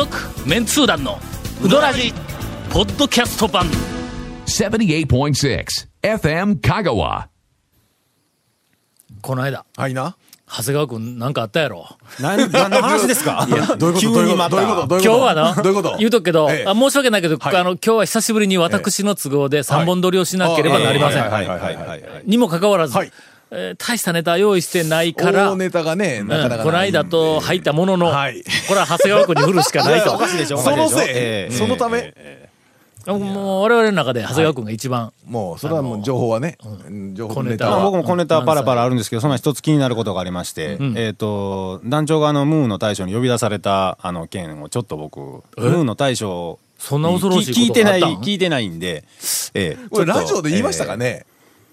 続メンツー団のウドラジポッドキャスト版。78.6 FM Kagawa. この間はいな。長谷川君なんかあったやろ。なん、何の話ですか？どういうこと急にまた。どういうことどういうこと？今日はなどういうこと？言うとくけど、ええ。あ申し訳ないけど、はい。あの今日は久しぶりに私の都合で三本撮りをしなければなりません、はい。はい。にもかかわらず、はいえー大したネタ用意してないから大ネタがね、なかなかこの間と入ったものの、はい。これは長谷川君に振るしかないと。おかしいでしょ。おかしい？でしょ。そのせい、ええ。そのため、もう我々の中で長谷川君が一番、もう、それはもう情報はね、うん。情報小ネタ。は。僕も小ネタパラパラあるんですけど、そんな一つ気になることがありまして、えっ、と、団長があの、ムーの大将に呼び出された、あの、件をちょっと僕、ムーの大将そんな恐ろしい聞いてない、ことがあったん？聞いてないんで、ええ。これラジオで言いましたかね？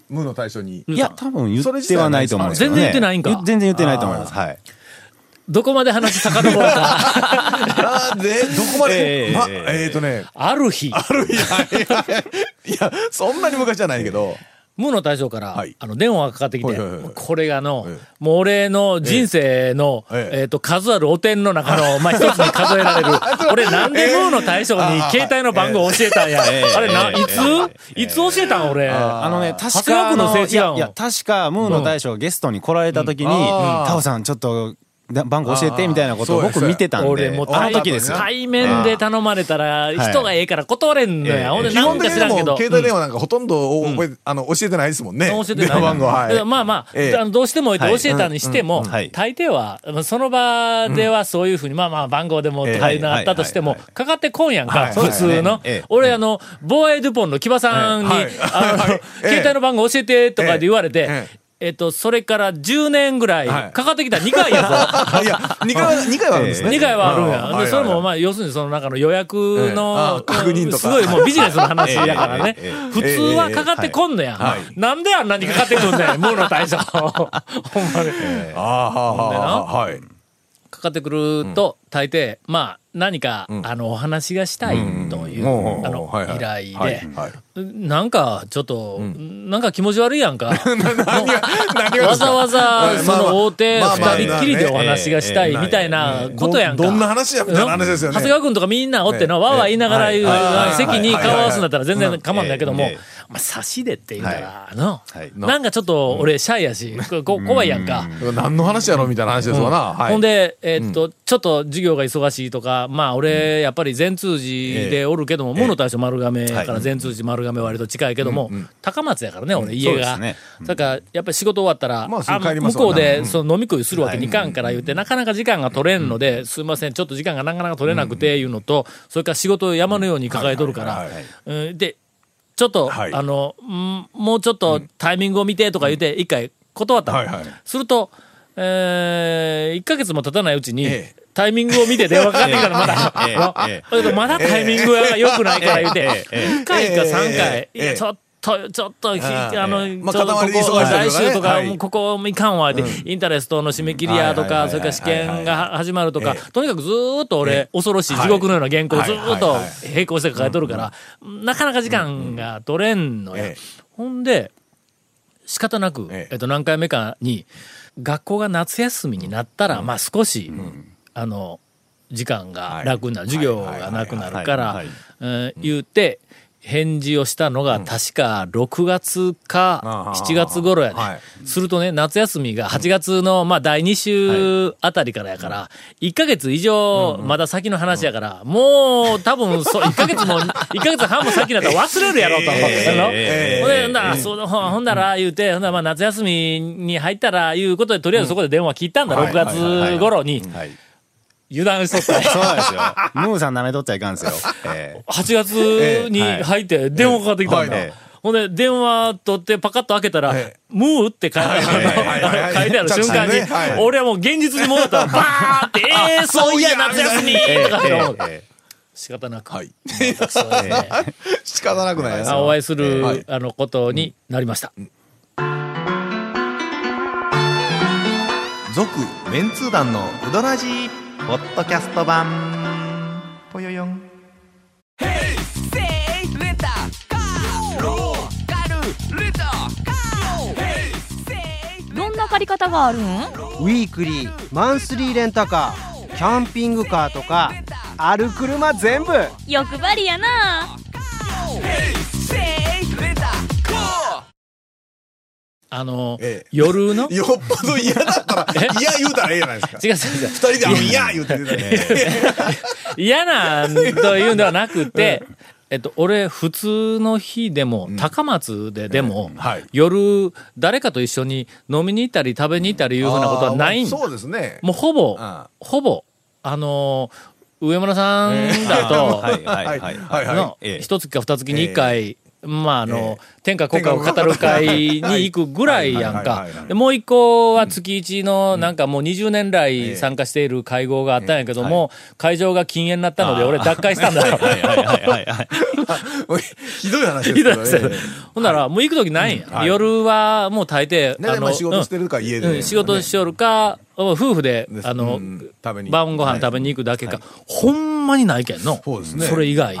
無の対象に。ええいや、多分言ってはないと思う。全然言ってないんか。全然言ってないと思います。はい。どこまで話遡るか。あーで、どこまで、ま、えええとね、ある日。あるいや、いや、そんなに昔じゃないけど、無の大将から、はい。あの電話がかかってきて、はいはいはいこれがの、ええ。もう俺の人生の、ええ。えっ、と、数あるお点の中の、まあ、一つに数えられる。俺なんでムーの大将に携帯の番号教えたんや。ええ。あれな、ええ。いつ、いつ教えたん？俺。あのね、確か、君のせいや、いや、確か、ムーの大将がゲストに来られた時に、あー。タオさん、ちょっと、だ番号教えて、みたいなことを僕見てたんで、俺もうあの対時ですよ。対面で頼まれたら、人がええから断れんのや。ええ。ほんで、基なんか知らんけど。携帯電話なんかほとんど覚え、あの、教えてないですもんね。教えてない。電話番号、はい。まあまあ、どうしても教えたにしても、大抵は、その場ではそういうふうに、まあまあ番号でもとかいうのあったとしても、かかってこんやんか、はい。普通の。ええ。俺、あの、ボーエドゥポンの木場さんに、はい。はい。あの、はい。携帯の番号教えてとかで言われて、えええっと、それから10年ぐらい、はいかかってきた2回やぞ。あ いや、2回は、二回はあるんですね。2回はあるんや。で、それもまあ、要するにその中の予約ええのあ、確認とかすごいもうビジネスの話やからね。普通はかかってこんのやなんであんなにかかってくんねん、ムーの大将。ほんまに。ああはい。かかってくると、大抵、まあ、何か、あの、お話がしたいという、あの、依頼で、なんか、ちょっと、なんか気持ち悪いやんか。わざわざ、その大手二人っきりでお話がしたいみたいなことやんか。どんな話やみたいな話ですよね。長谷川君とかみんなおっての、わーわー言いながら席に顔合わすんだったら全然構わんないけどもまあ、差しでって言うから、のはい。なんかちょっと俺シャイやし、ここ怖いやんか。何の話やろみたいな話ですわな。はい。ほんで、えーっと、ちょっと授業が忙しいとか、まあ俺、やっぱり全通寺でおるけども、物大将丸亀やから全通寺丸亀割と近いけども、高松やからね、俺、家が。だから、やっぱり仕事終わったら、向こうでその飲み食いするわけにいかんから言って、なかなか時間が取れんので、すいません、ちょっと時間がなかなか取れなくていうのと、それから仕事を山のように抱えとるから。で、ちょっと、はい。あの、んもうちょっとタイミングを見てとか言って、一回断ったの。はいはい。すると、えー、1ヶ月も経たないうちに、ええ。タイミングを見て電話かかってきたらまだ、ええ。あ え。まだタイミングが良くないから言うて、ええ。2回か3回、ええ。いや、ちょっと、ちょっと、ひあの、まあちょっとここ、来週とか、ここいかんわ、って、インタレストの締め切りやとか、それから試験が始まるとかえ、とにかくずーっと俺、恐ろしい地獄のような原稿をずーっと並行して抱えとるから、なかなか時間が取れんのよ。ええ。ほんで、仕方なく、ええ。えっと、何回目かに、学校が夏休みになったら、まあ少し、あの、時間が楽になる、はい授業がなくなるから言うて、返事をしたのが確か6月かあー7月頃やね、はい。するとね、夏休みが8月の、まあ、第2週あたりからやから、1ヶ月以上、まだ先の話やから、もう多分 そ、1ヶ月も、1ヶ月半も先だったら忘れるやろと。えあの？えほんで、ほんだら、そうほんほんだら、言うて、ほんだら、まあ、夏休みに入ったら、いうことで、とりあえずそこで電話切ったんだ、6月頃に。はい。油断しとった。そうなんですよ。ムーさん舐めとっちゃいかんですよ。え8月に入って電話かかってきたんだ。はい。ほんで、電話取ってパカッと開けたら、ええムーって書いてある。瞬間に俺はもう現実に戻ったら、バーって、えー、そういや、夏休みえとかって思う。え仕方なく、はい。仕方なくないですあお会いする、はい。あの、ことになりました。続メンツー団のウドラジーポッドキャスト版。ぽよよん。どんな借り方があるん？ウィークリーマンスリーレンタカーキャンピングカーとかある車全部。欲張りやなあの、ええ。夜の、よっぽど嫌だったら、嫌言うたらええやないですか。違う違う。二人であの嫌言うて出たね。嫌なんというんではなくて、えっと、俺、普通の日でも、高松ででも、はい。夜、誰かと一緒に飲みに行ったり食べに行ったりいうふうなことはないんそうですね。もうほぼあ、ほぼ、あのー上村さんだと、はいはいはいはい。はいはい。のええ。一月か二月に一回、まああの、天下国家を語る会に行くぐらいやんかもう一個は月一のなんかもう20年来参加している会合があったんやけども、会場が禁煙になったので俺脱会したんだよ。ひどい話ですね。ほんなら、もう行くときないんや。はい夜はもう大抵、あ仕事してるか家でうん仕事しよるか、夫婦であのうん食べに、晩ご飯食べに行くだけか、ほんまにないけんの。そうですねれ以外に。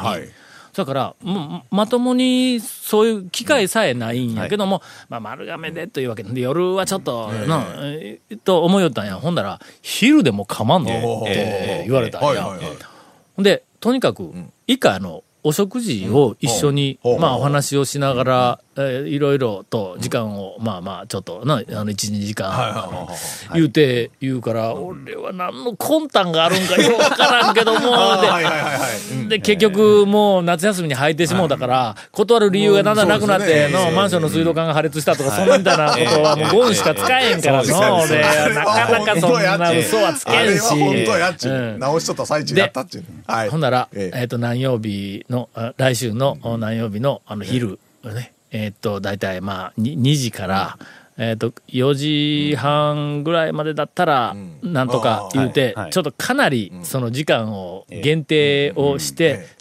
はいだから、もうまともにそういう機会さえないんやけども、まあ丸亀でというわけで、夜はちょっと、なえ。ーと思いよったんや。ほんだら、昼でもかまんの？って言われたんや。はいはいはい。で、とにかく、以下あの、お食事を一緒に、うん。まあお話をしながら、えーいろいろと時間を、まあまあ、ちょっとな、あの、1、2時間、言うて、言うから、俺は何の魂胆があるんかよくわからんけども、で結局、もう夏休みに入ってしもうたから、断る理由がだんだんなくなって、の、マンションの水道管が破裂したとか、そんなみたいなことはもうゴンしか使えんからの、俺、なかなかそんな嘘はつけんし。直しとった最中やったっちゅう。はい。ほんなら、えええっ、と、何曜日の、あ来週のあ何曜日の、あの、昼、ね、えっ、と、大体、まあ、に 2, 時から、えっ、と、4時半ぐらいまでだったら、うん。なんとか言うて、ちょっとかなり、その時間を限定をして、え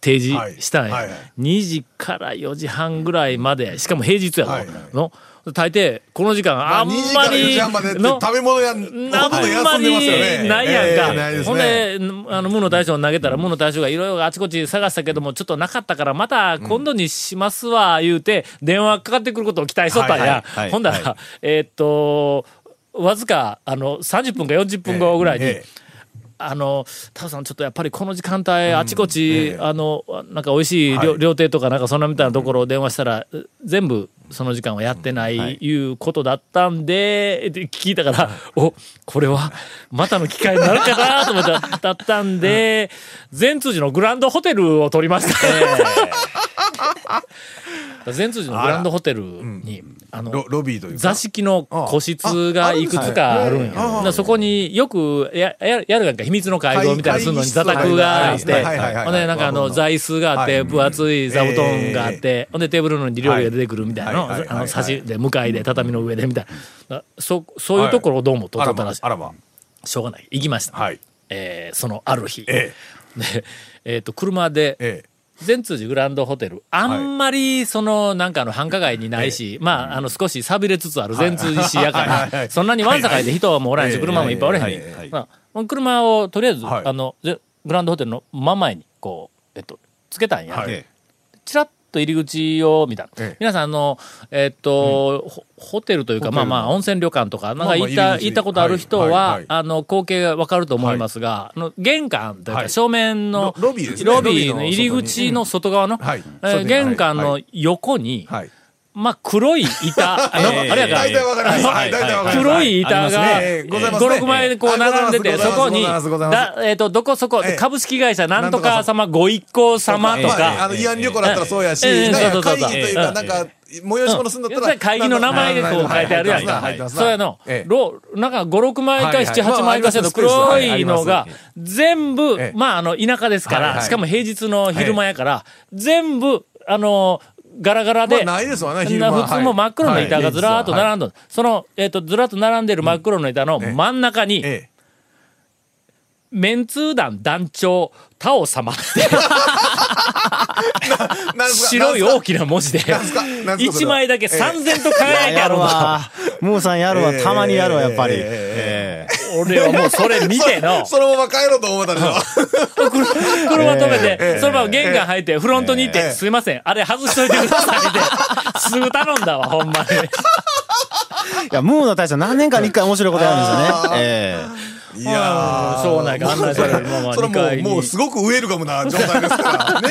提示したんや、はい。はい。はい2時から4時半ぐらいまで、しかも平日やの。大抵、この時間、あん2時から4まり食べ物や、ほあんとんどま休んでますよね。りないやんか。ええないですほんね。で、あの、無の大将に投げたら、無の大将がいろいろあちこち探したけども、ちょっとなかったから、また今度にしますわ、言うて、電話かかってくることを期待しとったんやはいはいはい。ほんだら、えーっと、わずか、あの、30分か40分後ぐらいに、ええあの、タオさん、ちょっとやっぱりこの時間帯、あちこち、あの、なんか美味しい料,、はい料亭とかなんかそんなみたいなところを電話したら、全部その時間はやってない、い。うことだったんで、で聞いたから、お、これは、またの機会になるかなと思った、だったんで、善通寺のグランドホテルを取りました。ね。善通寺のグランドホテルに、あの、ロロビーというか。座敷の個室がいくつかあるんや。そこによくやややるやんか秘密の会合みたいなのするのに座卓があって、ほんでなんかあの座椅子があって、はい分厚い座布団があって、ほんでテーブルの上に料理が出てくるみたいなの、あの差しで向かいで畳の上でみたいな。そそういうところをどうも取ったらしい。あらば。しょうがない。行きました。はい。えーそのある日。えで、えっ、と、車で、ええ善通寺グランドホテル、あんまり、その、なんかあの、繁華街にないし、まあ、あの、少し寂れつつある善通寺市やから、そんなにわんさかいで人はもうおらんし、はい。車もいっぱいおれへん。はい。ね車を、とりあえず、はい。あの、ぜグランドホテルの真ん前に、こう、えっと、つけたんや。はい。チラッと入り口を見た。ええ。皆さん、あの、えっと、ホホテルというか、まあまあ、温泉旅館とか、なんか行った、行ったことある人は、あの、光景がわかると思いますが、あの玄関というか、はい。正面の、ロロビーの入り口の外側の、はい。え玄関のはい。横に、はい。まあ、黒い板、あの、あれやから、大体わかります。はい、大体わかります。黒い板が、ええございますね。5、6枚でこう並んでて、はいそこに、えっと、どこそこええ、株式会社なんとか様ご一行様とまあか、あの、慰安旅行だったらそうやし、会議そうそうそうというか、なんか、催し物するんだったら、うん。会議の名前がこう書いてあるやんか。そうやの。なんか5、6枚かはいはい。7、8枚かしてるまああります黒はいのが、全部ええ、まあ、あの、田舎ですから、しかも平日の昼間やから、全部、あの、ガラガラで、まあないですわね昼間。な普通も真っ黒の板がずらーっと並んでどる。その、えっと、ずらっと並んでる真っ黒の板の真ん中に、ええ。メンツー団団長、タオ様って、白い大きな文字で、一は枚だけ三千と輝いてあやるわ。ムーさんやるわ。たまにやるわ、やっぱり。えええ俺はもうそれ見ての、そ のまま帰ろうと思ったでしょ。車止めえて、えそのまま玄関入って、フロントに行って、すいません、あれ外しといてくださいって、すぐ頼んだわ、ほんまに。いや、ムーの大将何年かに一回面白いことやるんですよね。えいやーしょうがないから案内されるままそれ2階に。はもう、もうすごくウェルカムな状態ですから。ね。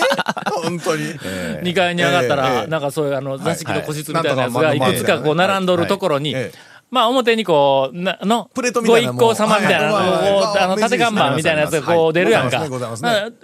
本当に。2階に上がったら、ええなんかそういうあの座敷の個室みたいなやつがい。はい。くつかこう並んどるところに、まあ表にこう、な、の、プレートみたいなご一行様みたいな、あの、縦看板みたいなやつがこう出るやんか。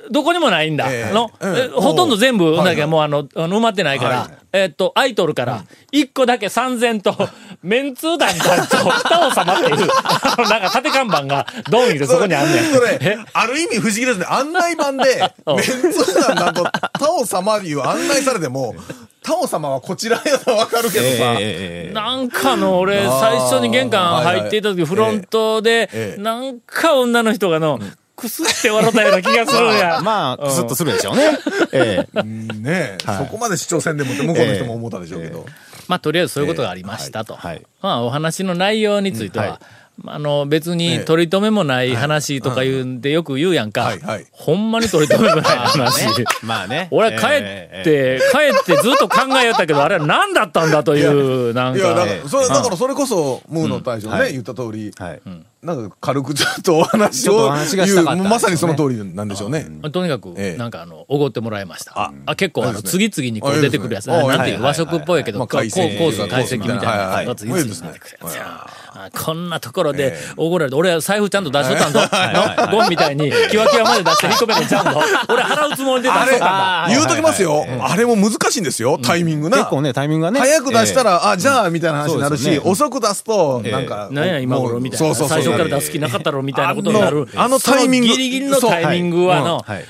どこにもないんだ。ええの、ほとんど全部、はいだけどもうあの、埋まってないから、はいえっと、アイドルから、一個だけ三千と、メンツー団団長、二王様っていう、なんか縦看板が、ドンいるそこにあんねん。それ、ある意味不思議ですね。案内板で、うんメンツー団なんと、タオ様いう案内されても、タオ様はこちらやとわかるけどさ、ええええええ。なんかの、俺、最初に玄関入っていた時、フロントでえ、えなんか女の人がの、くすって笑ったような気がするん。や。まあ、くすっとするでしょうね。ええ。うんねえ、そこまで視聴線でもって向こうの人も思ったでしょうけど。まあ、とりあえずそういうことがありましたと。はい。はい。まあ、お話の内容については、うんはい。まああの、別に取り留めもない話とか言うんでよく言うやんか。はい。はい。ほんまに取り留めもない話。まあね。俺は帰って、帰ってずっと考えよったけど、あれは何だったんだという、なんいや、だかか。ら、それ、だからそれこそ、ムーの大将ね、はい言った通り、はい。なんか軽くちょっとお話を言う、まさにその通りなんでしょうね。とにかく、ええなんかあの、おごってもらいました。あ結構あの、次々にこう出てくるやつ。なんていう、和食っぽいけど、コースの解析みたいなやつ、いつにいいですね出てくるやつこんなところで、おごられて、俺は財布ちゃんと出しとったんぞ。のゴンみたいに、キワキワまで出して引っ込めるんちゃうんぞ。俺払うつもりで出しとったんだ。言うときますよ。あれも難しいんですよ、タイミングな。結構ね、タイミングがね。早く出したら、あ、じゃあ、みたいな話になるし、遅く出すと、なんか。なんや今頃みたいな。そうそうそう。最初から出す気なかったろみたいなことになる。あのタイミングギリギリのタイミングはの、はい。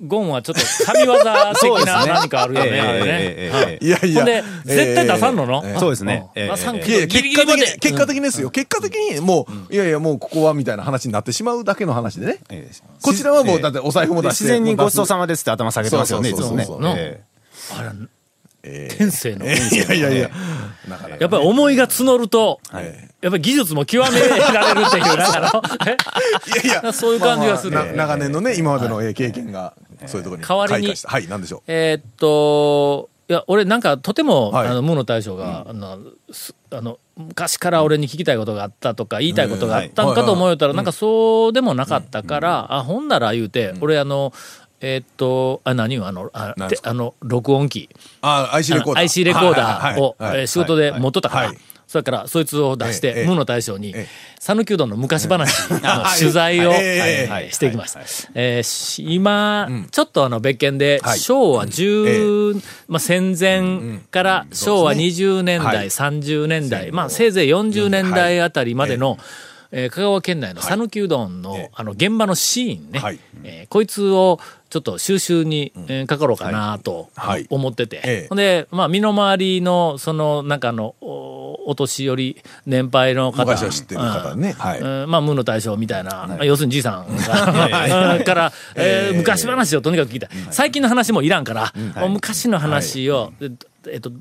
ゴンはちょっと神業的な何かあるよね、ね。いやいや。で、絶対出さんの？の、ええそうですね。結果的に。結果的にですよ。結果的に、もう、いやいや、もうここはみたいな話になってしまうだけの話でね。ええこちらはもう、だえってお財布もえ出して。自然にごちそうささまですって頭下げてますよね、いつそうもねそうそうそう。え天性の。いやいやいや。やっぱり思いが募ると、えやっぱり技術も極められるっていう、なんかの、え いやいや、そういう感じがする。まあまあな長年のね、今までのえー経験が、そういうところに代わりに。はい、なんでしょう。えーっと、いや、俺なんかとても、はい。あの、無の大将が、あの、すあの、昔から俺に聞きたいことがあったとか、言いたいことがあったんかと思うたら、なんかそうでもなかったから、あ、ほんなら言うて、俺あの、えーっと、あ、何よ、あの、あ、あの、録音機。あ、IC レコーダー。IC レコーダーをはいはいはいえー仕事で持っとったから。はい、それからそいつを出しええ、て無の大将にええ、讃岐うどんの昔話 の取材をええはいしてきました。えーし今、ちょっとあの別件では、い。昭和10、まあ戦前から昭和20年代、はい。30年代、まあせいぜい40年代あたりまでの、えー香川県内の讃岐うどんの、ええ。あの現場のシーンね、はい。えーこいつをちょっと収集に、えーかかろうかなとはい。思ってて、ええ。ほんで、まあ、身の回りの、その、なんかあの、おお年寄り、年配の方。昔は知ってる方ね。うん。まあ、無の大将みたいな、要するにじいさん から、えー昔話をとにかく聞い。た。最近の話もいらんから、昔の話を、でえっと、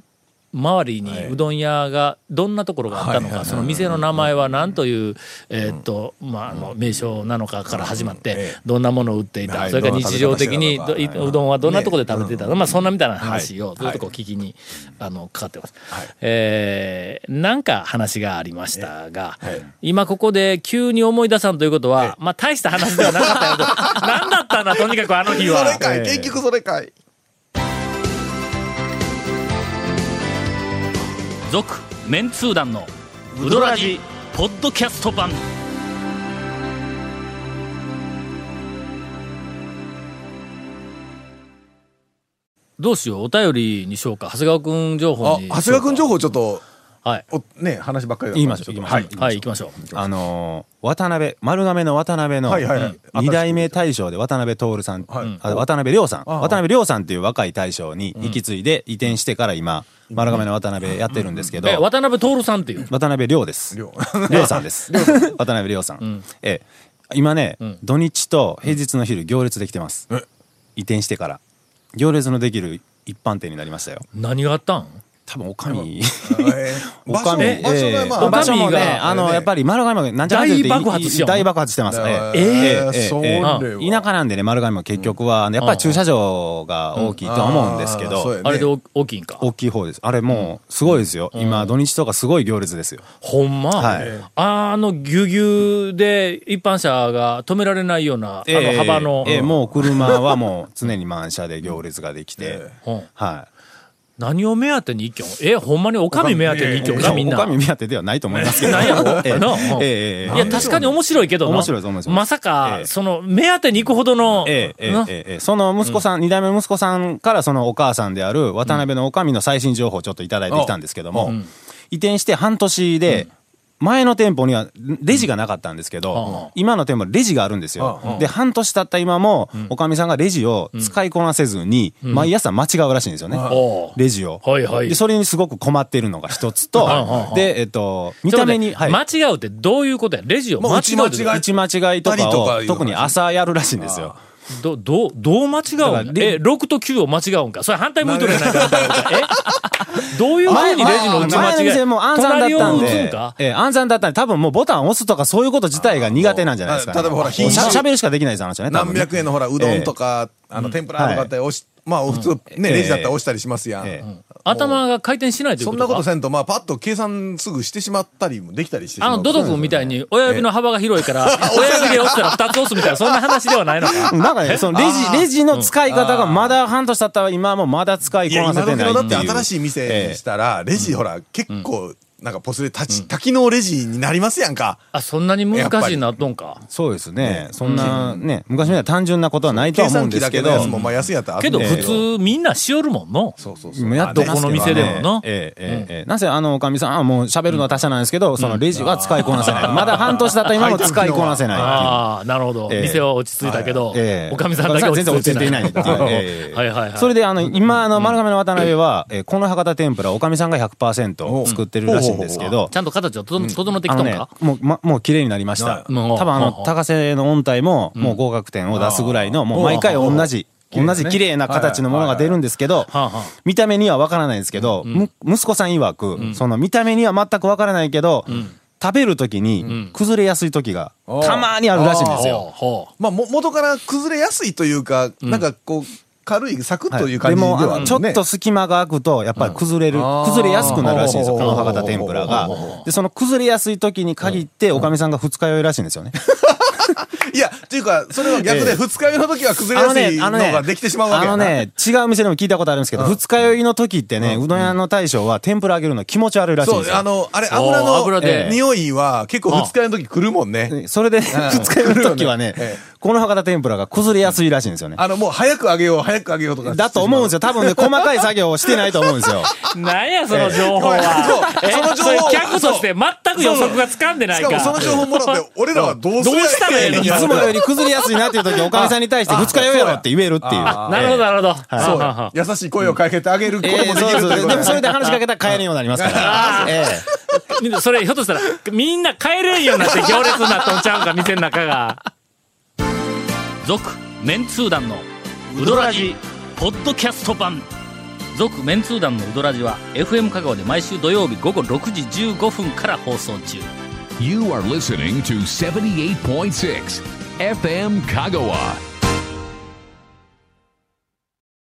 周りにうどん屋がどんなところがあったのか、その店の名前は何という、えーっと、まあ、あの、名称なのかから始まって、どんなものを売っていた、はい。それから日常的にうどんはどんなところで食べてたの、まあ、そんなみたいな話をずっとこう聞きに、あの、かかってます。えーなんか話がありましたが、今ここで急に思い出さんということは、まあ、大した話ではなかったよと。何だったんだ、とにかくあの日は。それかい、えー結局それかい。続メンツー団のウドラジポッドキャスト版。どうしようお便りにしようか。長谷川君情報、長谷川君情報ちょっと、はい。おね、話ばっかりだ言いましょうちょっと。言いましょう。はい。はい行きましょう。あのー渡辺、丸亀の渡辺のはいはいはい。二代目大将で渡辺徹さん、はい。あ渡辺亮さん、あ渡辺亮さんっていう若い大将に引き継いで移転してから今、丸亀の渡辺やってるんですけど、え渡辺徹さんっていう渡辺亮です。亮。亮さんです。渡辺亮さん。ええ、今ね、土日と平日の昼行列できてます。え？移転してから。行列のできる一般店になりましたよ。何があったん？多分、おかみ。え ー場所も、え場所がまあ、おかみが場所もね、あの、やっぱり丸亀も、なんちゃ大爆発しよう大爆発してます。ええ。えそれは。田舎なんでね、丸亀も結局は、やっぱり駐車場が大きいとは思うんですけど、あれでお大きいんか？大きい方です。あれもう、すごいですよ。今、土日とかすごい行列ですよ。ほんま、はい。あの、ぎゅうぎゅうで一般車が止められないような、あの幅の。ええ。もう車はもう常に満車で行列ができて、うん。はい。何を目当てに一挙え、ほんまにおかみ目当てに一挙か、みんな。おかみ目当てではないと思いますけど。なんやろえ。えいや、確かに面白いけどな。面白い面白いまさかえ、え。その、目当てに行くほどの、ええええその息子さん、二代目の息子さんからそのお母さん。である渡辺のおかみの最新情報をちょっといただいてきたんですけども、移転して半年で、前の店舗にはレジがなかったんですけど、今の店舗はレジがあるんですよ。で、半年経った今も、おかみさんがレジを使いこなせずに、毎朝間違うらしいんですよね。レジを。はいはい。で、それにすごく困っているのが一つと、で、えっと、見た目に、はい。間違うってどういうことや？レジを間違う打ち間違打ち間違いとかをたりとかいう話特に朝やるらしいんですよ。ど、どう、どう間違うん？え、6と9を間違うんか？それ反対向いとるやないかえ？どういうふうにレジの打ち間違い前の暗算だったんで。か、ええ暗算だったんで、多分もうボタン押すとかそういうこと自体が苦手なんじゃないですか、ね。あ例えばほらしゃ品種喋るしかできないです、あの人ね。何百円のほら、うどんとか、あの、天ぷらとかって押し、まあ、普通、ね、レジだったら押したりしますやん。ええ。頭が回転しないというそんなことせんと、まあ、パッと計算すぐしてしまったりもできたりして。あの、ドド君みたいに親指の幅が広いから、親指で押したら2つ押すみたいな、そんな話ではないのか。なんかね、そのレジ、レジの使い方がまだ半年経ったら今はもうまだ使いこなせてないいう。だって新しい店にしたら、レジほら、結構、なんかポスで多ち多機能レジになりますやんか。あ、そんなに難しいなっとんか。そうですね。そんなね、昔みたいな単純なことはないと思うんですけど。だけど普通みんなしよるもんの。そうそうそう。やっとどこの店でもなええええええなぜあのおかみさんはもう喋るのは他社なんですけど、そのレジは使いこなせない。まだ半年だった今も使いこなせない。ああ、なるほど。ええ店は落ち着いたけどええ、おかみさんだけ。全然落ち着いていない はいはいはい。それであの、今あの丸亀の渡辺は、えーこの博多天ぷらおかみさんが100%作ってるらしいんですけど。ち、ゃんと形をとど整ってきあのねとんか、もう、ま、もう綺麗になりました。多もう分あの高瀬の音体も、もう合格点を出すぐらいの、もう毎回同じ、同じ綺麗な形のものが出るんですけど見た目にはわからないんですけど、む息子さん曰く、その見た目には全くわからないけど、食べるときに崩れやすい時がたまにあるらしいんですよ。まあ、も、元から崩れやすいというか、なんかこう、軽い、サクッという感じではあるね。あのちょっと隙間が空くと、やっぱり崩れる、崩れやすくなるらしいんですよ、うんこの博多天ぷらが。で、その崩れやすい時に限って、おかみさんが二日酔いらしいんですよね。いや、っていうか、それは逆で、二日酔いの時は崩れやすいのができてしまうわあけやな。のね、違う店でも聞いたことあるんですけど、二日酔いの時ってね、うどん屋の大将は天ぷら揚げるの気持ち悪いらしいんそう、ですよ。あの、あれ、油の油で匂いは結構二日酔いの時来るもんね。それで、二日酔いの時はねええ、この博多天ぷらが崩れやすいらしいんですよね。あの、もう早く揚げよう、早く揚げようとか。だと思うんですよ。多分ね、細かい作業をしてないと思うんですよ。う。なんや、その情報は。えその情報客として全く予測がつかんでないか。しかもその情報もらって、俺らはどうすどうしたらええのいつもより崩れやすいなっていう時、おかみさんに対して二日酔いやろって言えるっていう。あなるほど、なるほど。そうははは優しい声をかけてあげるこもでそうそうそう。きるということでもそれで話しかけたら帰れんようになりますから。それ、ひょっとしたら、みんな帰れんようになって行列になっとんちゃうんか、店の中が。続、メンツー団の、ウドラジ、ポッドキャスト版。続、メンツー団のウドラジは、FM 香川で毎週土曜日午後6時15分から放送中。You are listening to 78.6 FM Kagawa.